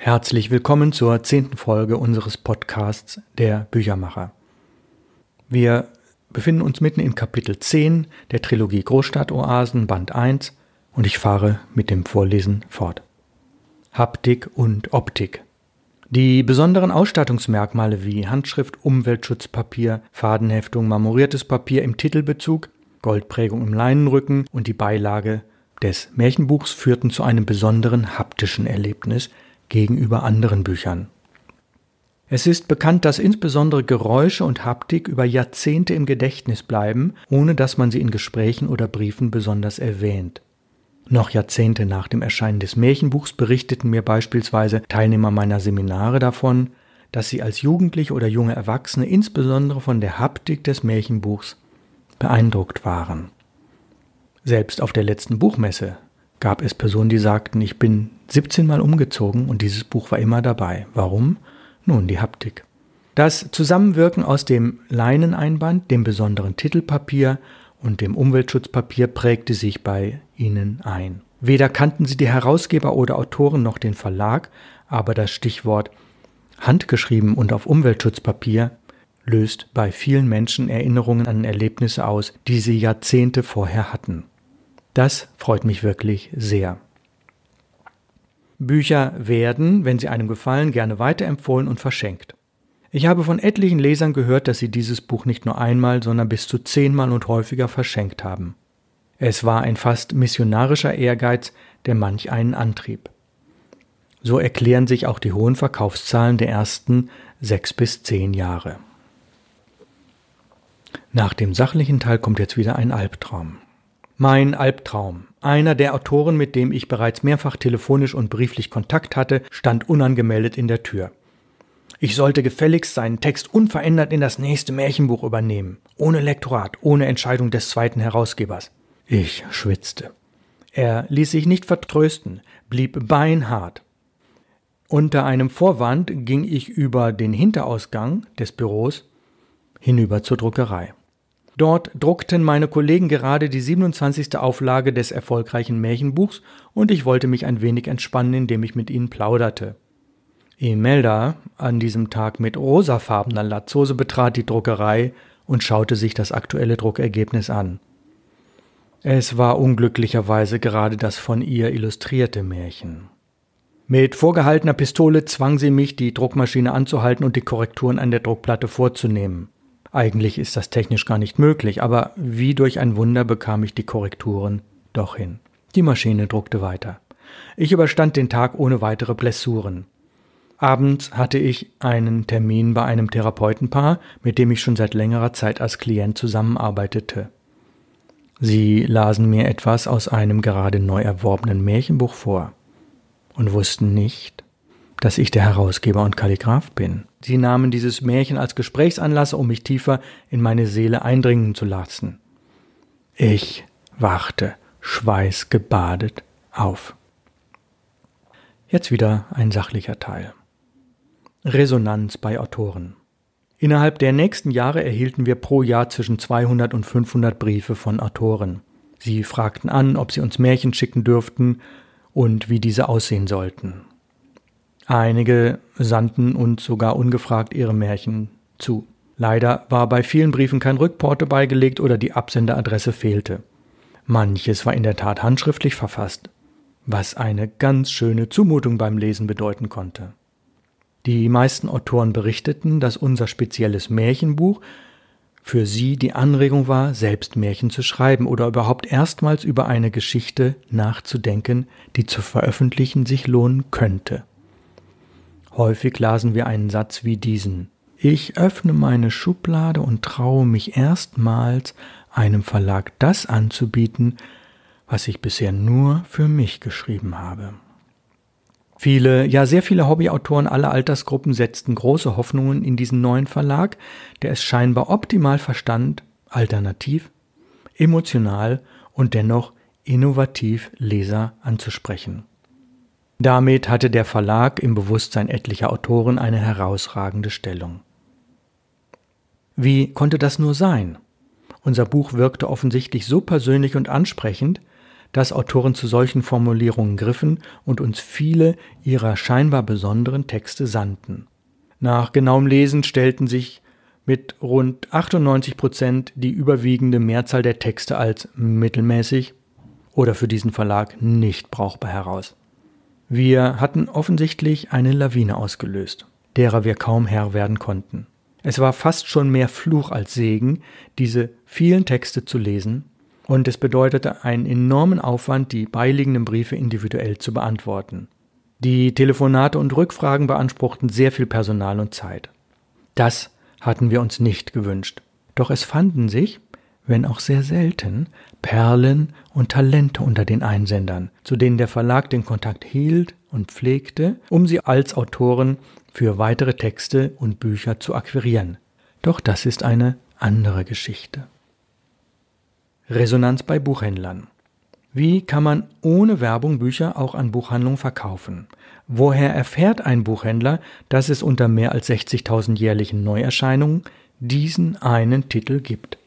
Herzlich willkommen zur zehnten Folge unseres Podcasts Der Büchermacher. Wir befinden uns mitten in Kapitel 10 der Trilogie Großstadtoasen Band 1 und ich fahre mit dem Vorlesen fort. Haptik und Optik. Die besonderen Ausstattungsmerkmale wie Handschrift, Umweltschutzpapier, Fadenheftung, marmoriertes Papier im Titelbezug, Goldprägung im Leinenrücken und die Beilage des Märchenbuchs führten zu einem besonderen haptischen Erlebnis, gegenüber anderen Büchern. Es ist bekannt, dass insbesondere Geräusche und Haptik über Jahrzehnte im Gedächtnis bleiben, ohne dass man sie in Gesprächen oder Briefen besonders erwähnt. Noch Jahrzehnte nach dem Erscheinen des Märchenbuchs berichteten mir beispielsweise Teilnehmer meiner Seminare davon, dass sie als Jugendliche oder junge Erwachsene insbesondere von der Haptik des Märchenbuchs beeindruckt waren. Selbst auf der letzten Buchmesse gab es Personen, die sagten, ich bin 17 Mal umgezogen und dieses Buch war immer dabei. Warum? Nun, die Haptik. Das Zusammenwirken aus dem Leineneinband, dem besonderen Titelpapier und dem Umweltschutzpapier prägte sich bei ihnen ein. Weder kannten sie die Herausgeber oder Autoren noch den Verlag, aber das Stichwort handgeschrieben und auf Umweltschutzpapier löst bei vielen Menschen Erinnerungen an Erlebnisse aus, die sie Jahrzehnte vorher hatten. Das freut mich wirklich sehr. Bücher werden, wenn sie einem gefallen, gerne weiterempfohlen und verschenkt. Ich habe von etlichen Lesern gehört, dass sie dieses Buch nicht nur einmal, sondern bis zu zehnmal und häufiger verschenkt haben. Es war ein fast missionarischer Ehrgeiz, der manch einen antrieb. So erklären sich auch die hohen Verkaufszahlen der ersten sechs bis zehn Jahre. Nach dem sachlichen Teil kommt jetzt wieder ein Albtraum. Mein Albtraum. Einer der Autoren, mit dem ich bereits mehrfach telefonisch und brieflich Kontakt hatte, stand unangemeldet in der Tür. Ich sollte gefälligst seinen Text unverändert in das nächste Märchenbuch übernehmen, ohne Lektorat, ohne Entscheidung des zweiten Herausgebers. Ich schwitzte. Er ließ sich nicht vertrösten, blieb beinhart. Unter einem Vorwand ging ich über den Hinterausgang des Büros hinüber zur Druckerei. Dort druckten meine Kollegen gerade die 27. Auflage des erfolgreichen Märchenbuchs und ich wollte mich ein wenig entspannen, indem ich mit ihnen plauderte. Imelda, an diesem Tag mit rosafarbener Latzhose, betrat die Druckerei und schaute sich das aktuelle Druckergebnis an. Es war unglücklicherweise gerade das von ihr illustrierte Märchen. Mit vorgehaltener Pistole zwang sie mich, die Druckmaschine anzuhalten und die Korrekturen an der Druckplatte vorzunehmen. Eigentlich ist das technisch gar nicht möglich, aber wie durch ein Wunder bekam ich die Korrekturen doch hin. Die Maschine druckte weiter. Ich überstand den Tag ohne weitere Blessuren. Abends hatte ich einen Termin bei einem Therapeutenpaar, mit dem ich schon seit längerer Zeit als Klient zusammenarbeitete. Sie lasen mir etwas aus einem gerade neu erworbenen Märchenbuch vor und wussten nicht, dass ich der Herausgeber und Kalligraph bin. Sie nahmen dieses Märchen als Gesprächsanlass, um mich tiefer in meine Seele eindringen zu lassen. Ich wachte, schweißgebadet, auf. Jetzt wieder ein sachlicher Teil. Resonanz bei Autoren. Innerhalb der nächsten Jahre erhielten wir pro Jahr zwischen 200 und 500 Briefe von Autoren. Sie fragten an, ob sie uns Märchen schicken dürften und wie diese aussehen sollten. Einige sandten uns sogar ungefragt ihre Märchen zu. Leider war bei vielen Briefen kein Rückporto beigelegt oder die Absenderadresse fehlte. Manches war in der Tat handschriftlich verfasst, was eine ganz schöne Zumutung beim Lesen bedeuten konnte. Die meisten Autoren berichteten, dass unser spezielles Märchenbuch für sie die Anregung war, selbst Märchen zu schreiben oder überhaupt erstmals über eine Geschichte nachzudenken, die zu veröffentlichen sich lohnen könnte. Häufig lasen wir einen Satz wie diesen. Ich öffne meine Schublade und traue mich erstmals, einem Verlag das anzubieten, was ich bisher nur für mich geschrieben habe. Viele, ja sehr viele Hobbyautoren aller Altersgruppen setzten große Hoffnungen in diesen neuen Verlag, der es scheinbar optimal verstand, alternativ, emotional und dennoch innovativ Leser anzusprechen. Damit hatte der Verlag im Bewusstsein etlicher Autoren eine herausragende Stellung. Wie konnte das nur sein? Unser Buch wirkte offensichtlich so persönlich und ansprechend, dass Autoren zu solchen Formulierungen griffen und uns viele ihrer scheinbar besonderen Texte sandten. Nach genauem Lesen stellten sich mit rund 98 Prozent die überwiegende Mehrzahl der Texte als mittelmäßig oder für diesen Verlag nicht brauchbar heraus. Wir hatten offensichtlich eine Lawine ausgelöst, derer wir kaum Herr werden konnten. Es war fast schon mehr Fluch als Segen, diese vielen Texte zu lesen, und es bedeutete einen enormen Aufwand, die beiliegenden Briefe individuell zu beantworten. Die Telefonate und Rückfragen beanspruchten sehr viel Personal und Zeit. Das hatten wir uns nicht gewünscht. Doch es fanden sich, wenn auch sehr selten, Perlen und Talente unter den Einsendern, zu denen der Verlag den Kontakt hielt und pflegte, um sie als Autoren für weitere Texte und Bücher zu akquirieren. Doch das ist eine andere Geschichte. Resonanz bei Buchhändlern. Wie kann man ohne Werbung Bücher auch an Buchhandlungen verkaufen? Woher erfährt ein Buchhändler, dass es unter mehr als 60.000 jährlichen Neuerscheinungen diesen einen Titel gibt?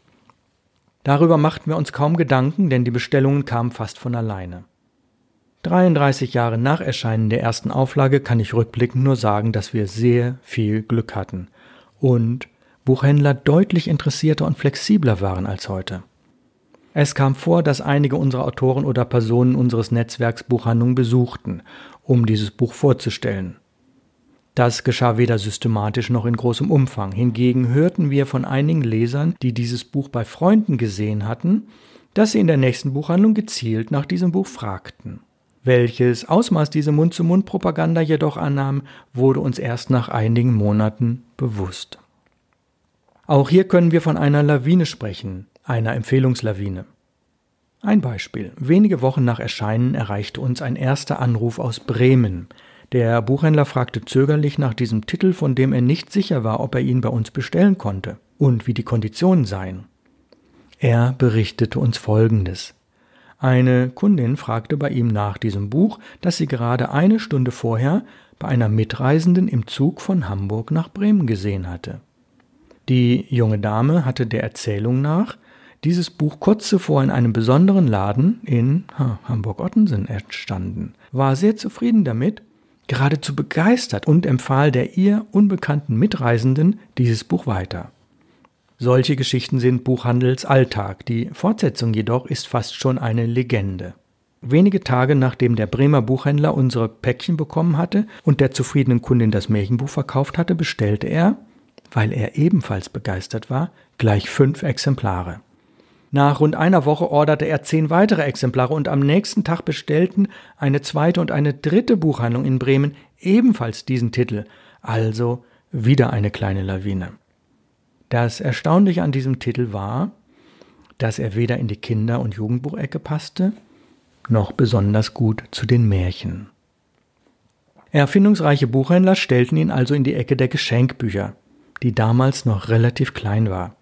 Darüber machten wir uns kaum Gedanken, denn die Bestellungen kamen fast von alleine. 33 Jahre nach Erscheinen der ersten Auflage kann ich rückblickend nur sagen, dass wir sehr viel Glück hatten und Buchhändler deutlich interessierter und flexibler waren als heute. Es kam vor, dass einige unserer Autoren oder Personen unseres Netzwerks Buchhandlungen besuchten, um dieses Buch vorzustellen. Das geschah weder systematisch noch in großem Umfang. Hingegen hörten wir von einigen Lesern, die dieses Buch bei Freunden gesehen hatten, dass sie in der nächsten Buchhandlung gezielt nach diesem Buch fragten. Welches Ausmaß diese Mund-zu-Mund-Propaganda jedoch annahm, wurde uns erst nach einigen Monaten bewusst. Auch hier können wir von einer Lawine sprechen, einer Empfehlungslawine. Ein Beispiel. Wenige Wochen nach Erscheinen erreichte uns ein erster Anruf aus Bremen. Der Buchhändler fragte zögerlich nach diesem Titel, von dem er nicht sicher war, ob er ihn bei uns bestellen konnte und wie die Konditionen seien. Er berichtete uns Folgendes. Eine Kundin fragte bei ihm nach diesem Buch, das sie gerade eine Stunde vorher bei einer Mitreisenden im Zug von Hamburg nach Bremen gesehen hatte. Die junge Dame hatte der Erzählung nach dieses Buch kurz zuvor in einem besonderen Laden in Hamburg-Ottensen entstanden, war sehr zufrieden damit, geradezu begeistert und empfahl der ihr unbekannten Mitreisenden dieses Buch weiter. Solche Geschichten sind Buchhandels Alltag, die Fortsetzung jedoch ist fast schon eine Legende. Wenige Tage nachdem der Bremer Buchhändler unsere Päckchen bekommen hatte und der zufriedenen Kundin das Märchenbuch verkauft hatte, bestellte er, weil er ebenfalls begeistert war, gleich fünf Exemplare. Nach rund einer Woche orderte er zehn weitere Exemplare und am nächsten Tag bestellten eine zweite und eine dritte Buchhandlung in Bremen ebenfalls diesen Titel, also wieder eine kleine Lawine. Das Erstaunliche an diesem Titel war, dass er weder in die Kinder- und Jugendbuchecke passte, noch besonders gut zu den Märchen. Erfindungsreiche Buchhändler stellten ihn also in die Ecke der Geschenkbücher, die damals noch relativ klein war.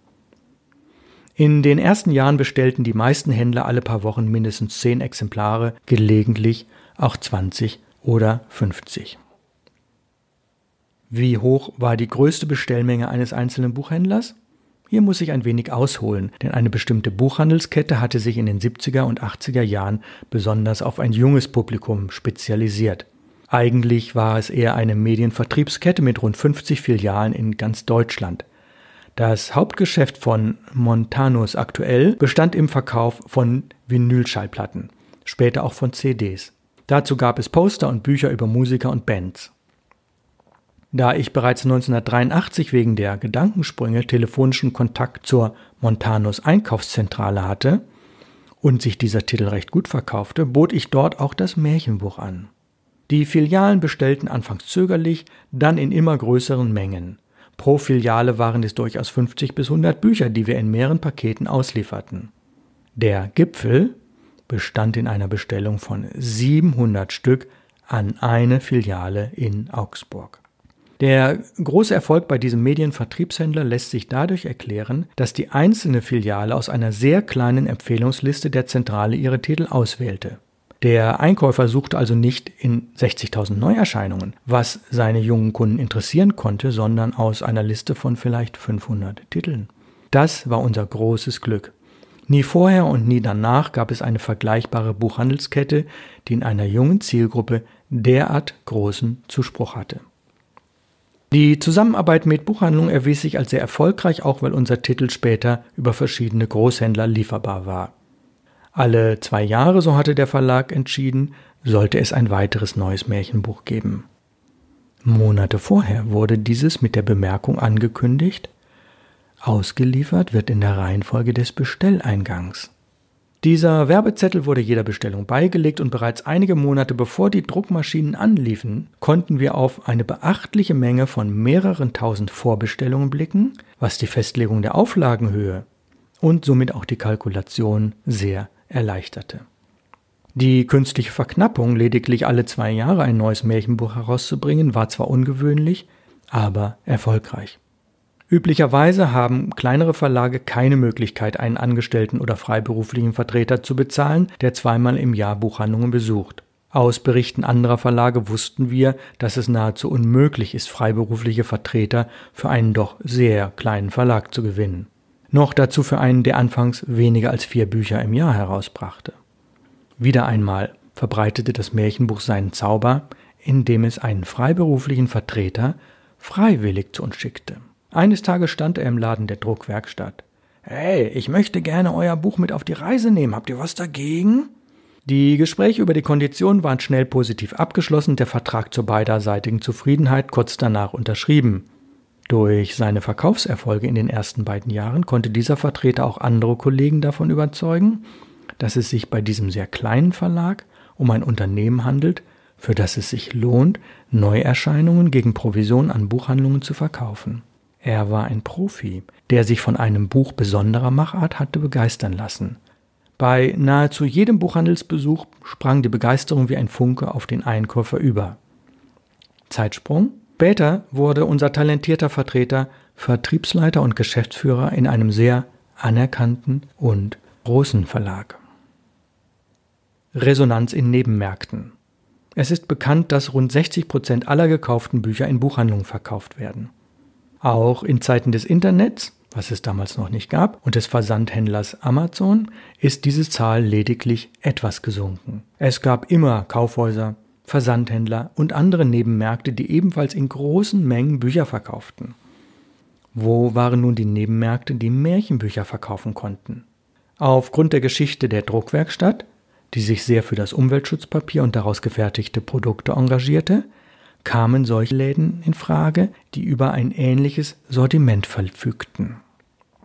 In den ersten Jahren bestellten die meisten Händler alle paar Wochen mindestens zehn Exemplare, gelegentlich auch 20 oder 50. Wie hoch war die größte Bestellmenge eines einzelnen Buchhändlers? Hier muss ich ein wenig ausholen, denn eine bestimmte Buchhandelskette hatte sich in den 70er und 80er Jahren besonders auf ein junges Publikum spezialisiert. Eigentlich war es eher eine Medienvertriebskette mit rund 50 Filialen in ganz Deutschland. Das Hauptgeschäft von Montanus aktuell bestand im Verkauf von Vinylschallplatten, später auch von CDs. Dazu gab es Poster und Bücher über Musiker und Bands. Da ich bereits 1983 wegen der Gedankensprünge telefonischen Kontakt zur Montanus Einkaufszentrale hatte und sich dieser Titel recht gut verkaufte, bot ich dort auch das Märchenbuch an. Die Filialen bestellten anfangs zögerlich, dann in immer größeren Mengen. Pro Filiale waren es durchaus 50 bis 100 Bücher, die wir in mehreren Paketen auslieferten. Der Gipfel bestand in einer Bestellung von 700 Stück an eine Filiale in Augsburg. Der große Erfolg bei diesem Medienvertriebshändler lässt sich dadurch erklären, dass die einzelne Filiale aus einer sehr kleinen Empfehlungsliste der Zentrale ihre Titel auswählte. Der Einkäufer suchte also nicht in 60.000 Neuerscheinungen, was seine jungen Kunden interessieren konnte, sondern aus einer Liste von vielleicht 500 Titeln. Das war unser großes Glück. Nie vorher und nie danach gab es eine vergleichbare Buchhandelskette, die in einer jungen Zielgruppe derart großen Zuspruch hatte. Die Zusammenarbeit mit Buchhandlungen erwies sich als sehr erfolgreich, auch weil unser Titel später über verschiedene Großhändler lieferbar war. Alle zwei Jahre, so hatte der Verlag entschieden, sollte es ein weiteres neues Märchenbuch geben. Monate vorher wurde dieses mit der Bemerkung angekündigt, ausgeliefert wird in der Reihenfolge des Bestelleingangs. Dieser Werbezettel wurde jeder Bestellung beigelegt und bereits einige Monate bevor die Druckmaschinen anliefen, konnten wir auf eine beachtliche Menge von mehreren tausend Vorbestellungen blicken, was die Festlegung der Auflagenhöhe und somit auch die Kalkulation sehr erleichterte. Die künstliche Verknappung, lediglich alle zwei Jahre ein neues Märchenbuch herauszubringen, war zwar ungewöhnlich, aber erfolgreich. Üblicherweise haben kleinere Verlage keine Möglichkeit, einen Angestellten oder freiberuflichen Vertreter zu bezahlen, der zweimal im Jahr Buchhandlungen besucht. Aus Berichten anderer Verlage wussten wir, dass es nahezu unmöglich ist, freiberufliche Vertreter für einen doch sehr kleinen Verlag zu gewinnen. Noch dazu für einen, der anfangs weniger als vier Bücher im Jahr herausbrachte. Wieder einmal verbreitete das Märchenbuch seinen Zauber, indem es einen freiberuflichen Vertreter freiwillig zu uns schickte. Eines Tages stand er im Laden der Druckwerkstatt. Hey, ich möchte gerne euer Buch mit auf die Reise nehmen. Habt ihr was dagegen? Die Gespräche über die Konditionen waren schnell positiv abgeschlossen, der Vertrag zur beiderseitigen Zufriedenheit kurz danach unterschrieben. Durch seine Verkaufserfolge in den ersten beiden Jahren konnte dieser Vertreter auch andere Kollegen davon überzeugen, dass es sich bei diesem sehr kleinen Verlag um ein Unternehmen handelt, für das es sich lohnt, Neuerscheinungen gegen Provision an Buchhandlungen zu verkaufen. Er war ein Profi, der sich von einem Buch besonderer Machart hatte begeistern lassen. Bei nahezu jedem Buchhandelsbesuch sprang die Begeisterung wie ein Funke auf den Einkäufer über. Zeitsprung. Später wurde unser talentierter Vertreter Vertriebsleiter und Geschäftsführer in einem sehr anerkannten und großen Verlag. Resonanz in Nebenmärkten. Es ist bekannt, dass rund 60 Prozent aller gekauften Bücher in Buchhandlungen verkauft werden. Auch in Zeiten des Internets, was es damals noch nicht gab, und des Versandhändlers Amazon ist diese Zahl lediglich etwas gesunken. Es gab immer Kaufhäuser, Versandhändler und andere Nebenmärkte, die ebenfalls in großen Mengen Bücher verkauften. Wo waren nun die Nebenmärkte, die Märchenbücher verkaufen konnten? Aufgrund der Geschichte der Druckwerkstatt, die sich sehr für das Umweltschutzpapier und daraus gefertigte Produkte engagierte, kamen solche Läden in Frage, die über ein ähnliches Sortiment verfügten.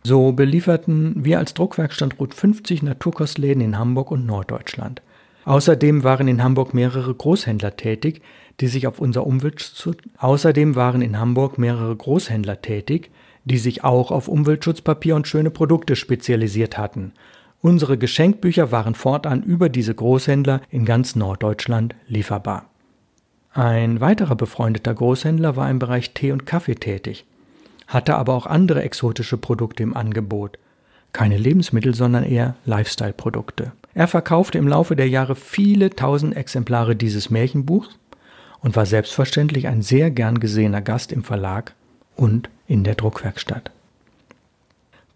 So belieferten wir als Druckwerkstand rund 50 Naturkostläden in Hamburg und Norddeutschland. Außerdem waren in Hamburg mehrere Großhändler tätig, die sich auf unser Umweltschutz Außerdem waren in Hamburg mehrere Großhändler tätig, die sich auch auf Umweltschutzpapier und schöne Produkte spezialisiert hatten. Unsere Geschenkbücher waren fortan über diese Großhändler in ganz Norddeutschland lieferbar. Ein weiterer befreundeter Großhändler war im Bereich Tee und Kaffee tätig, hatte aber auch andere exotische Produkte im Angebot. Keine Lebensmittel, sondern eher Lifestyle-Produkte. Er verkaufte im Laufe der Jahre viele tausend Exemplare dieses Märchenbuchs und war selbstverständlich ein sehr gern gesehener Gast im Verlag und in der Druckwerkstatt.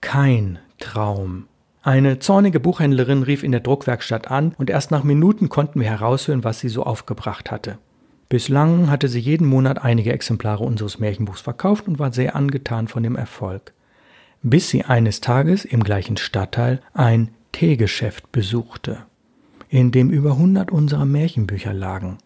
Kein Traum. Eine zornige Buchhändlerin rief in der Druckwerkstatt an und erst nach Minuten konnten wir heraushören, was sie so aufgebracht hatte. Bislang hatte sie jeden Monat einige Exemplare unseres Märchenbuchs verkauft und war sehr angetan von dem Erfolg. Bis sie eines Tages im gleichen Stadtteil ein Teegeschäft besuchte, in dem über hundert unserer Märchenbücher lagen.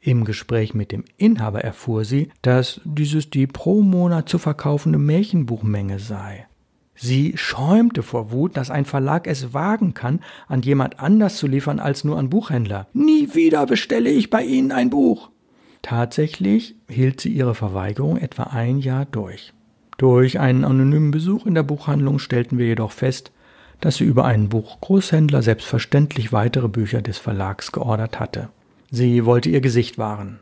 Im Gespräch mit dem Inhaber erfuhr sie, dass dieses die pro Monat zu verkaufende Märchenbuchmenge sei. Sie schäumte vor Wut, dass ein Verlag es wagen kann, an jemand anders zu liefern als nur an Buchhändler. Nie wieder bestelle ich bei Ihnen ein Buch. Tatsächlich hielt sie ihre Verweigerung etwa ein Jahr durch. Durch einen anonymen Besuch in der Buchhandlung stellten wir jedoch fest, dass sie über einen Buchgroßhändler selbstverständlich weitere Bücher des Verlags geordert hatte. Sie wollte ihr Gesicht wahren.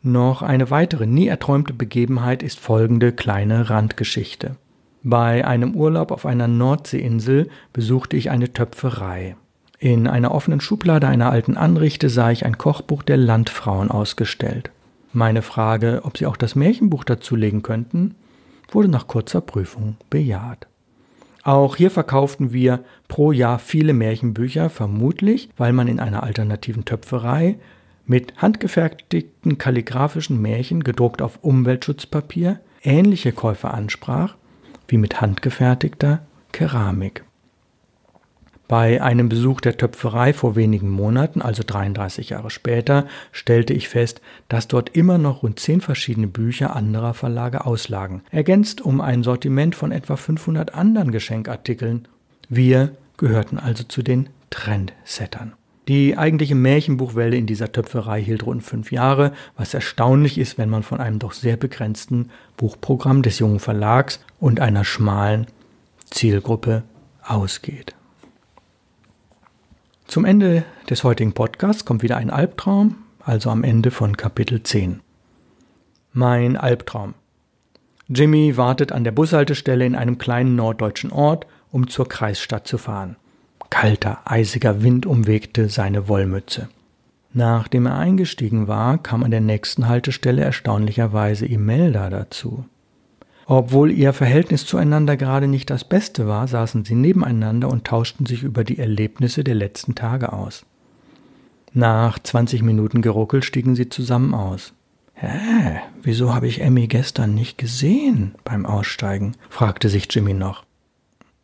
Noch eine weitere nie erträumte Begebenheit ist folgende kleine Randgeschichte. Bei einem Urlaub auf einer Nordseeinsel besuchte ich eine Töpferei. In einer offenen Schublade einer alten Anrichte sah ich ein Kochbuch der Landfrauen ausgestellt. Meine Frage, ob sie auch das Märchenbuch dazulegen könnten, wurde nach kurzer Prüfung bejaht. Auch hier verkauften wir pro Jahr viele Märchenbücher, vermutlich, weil man in einer alternativen Töpferei mit handgefertigten kalligraphischen Märchen gedruckt auf Umweltschutzpapier ähnliche Käufe ansprach wie mit handgefertigter Keramik. Bei einem Besuch der Töpferei vor wenigen Monaten, also 33 Jahre später, stellte ich fest, dass dort immer noch rund zehn verschiedene Bücher anderer Verlage auslagen, ergänzt um ein Sortiment von etwa 500 anderen Geschenkartikeln. Wir gehörten also zu den Trendsettern. Die eigentliche Märchenbuchwelle in dieser Töpferei hielt rund fünf Jahre, was erstaunlich ist, wenn man von einem doch sehr begrenzten Buchprogramm des jungen Verlags und einer schmalen Zielgruppe ausgeht. Zum Ende des heutigen Podcasts kommt wieder ein Albtraum, also am Ende von Kapitel 10. Mein Albtraum. Jimmy wartet an der Bushaltestelle in einem kleinen norddeutschen Ort, um zur Kreisstadt zu fahren. Kalter, eisiger Wind umwegte seine Wollmütze. Nachdem er eingestiegen war, kam an der nächsten Haltestelle erstaunlicherweise Imelda dazu. Obwohl ihr Verhältnis zueinander gerade nicht das Beste war, saßen sie nebeneinander und tauschten sich über die Erlebnisse der letzten Tage aus. Nach 20 Minuten Geruckel stiegen sie zusammen aus. Hä, wieso habe ich Emmy gestern nicht gesehen beim Aussteigen? fragte sich Jimmy noch.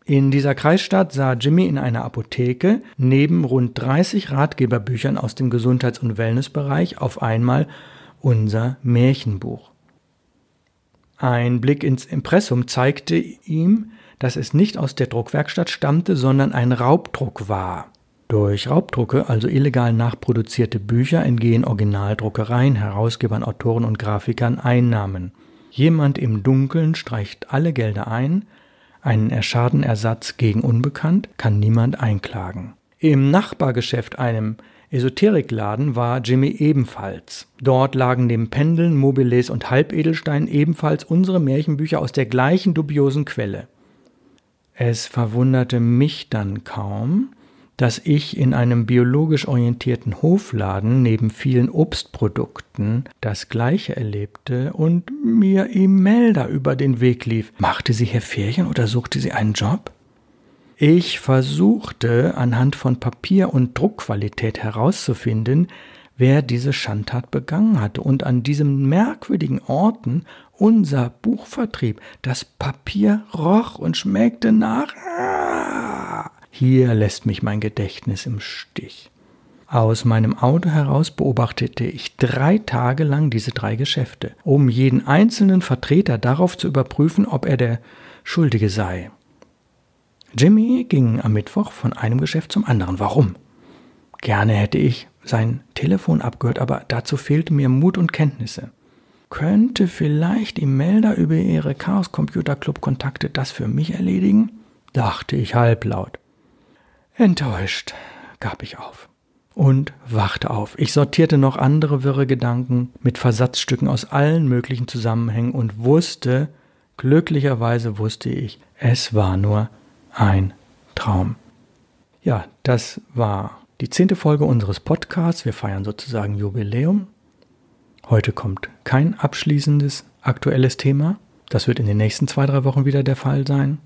In dieser Kreisstadt sah Jimmy in einer Apotheke neben rund 30 Ratgeberbüchern aus dem Gesundheits- und Wellnessbereich auf einmal unser Märchenbuch. Ein Blick ins Impressum zeigte ihm, dass es nicht aus der Druckwerkstatt stammte, sondern ein Raubdruck war. Durch Raubdrucke, also illegal nachproduzierte Bücher, entgehen Originaldruckereien, Herausgebern, Autoren und Grafikern Einnahmen. Jemand im Dunkeln streicht alle Gelder ein, einen Schadenersatz gegen Unbekannt kann niemand einklagen. Im Nachbargeschäft, einem Esoterikladen, war Jimmy ebenfalls. Dort lagen neben Pendeln, Mobiles und Halbedelsteinen ebenfalls unsere Märchenbücher aus der gleichen dubiosen Quelle. Es verwunderte mich dann kaum, dass ich in einem biologisch orientierten Hofladen neben vielen Obstprodukten das gleiche erlebte und mir Imelda über den Weg lief. Machte sie hier Ferien oder suchte sie einen Job? Ich versuchte anhand von Papier und Druckqualität herauszufinden, wer diese Schandtat begangen hatte und an diesen merkwürdigen Orten unser Buch vertrieb. Das Papier roch und schmeckte nach. Hier lässt mich mein Gedächtnis im Stich. Aus meinem Auto heraus beobachtete ich drei Tage lang diese drei Geschäfte, um jeden einzelnen Vertreter darauf zu überprüfen, ob er der Schuldige sei. Jimmy ging am Mittwoch von einem Geschäft zum anderen. Warum? Gerne hätte ich sein Telefon abgehört, aber dazu fehlte mir Mut und Kenntnisse. Könnte vielleicht Imelda über ihre Chaos Computer Club Kontakte das für mich erledigen? dachte ich halblaut. Enttäuscht gab ich auf und wachte auf. Ich sortierte noch andere wirre Gedanken mit Versatzstücken aus allen möglichen Zusammenhängen und wusste, glücklicherweise wusste ich, es war nur ein Traum. Ja, das war die zehnte Folge unseres Podcasts. Wir feiern sozusagen Jubiläum. Heute kommt kein abschließendes aktuelles Thema. Das wird in den nächsten zwei, drei Wochen wieder der Fall sein.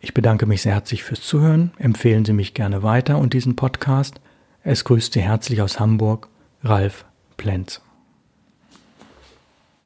Ich bedanke mich sehr herzlich fürs Zuhören. Empfehlen Sie mich gerne weiter und diesen Podcast. Es grüßt Sie herzlich aus Hamburg, Ralf Plenz.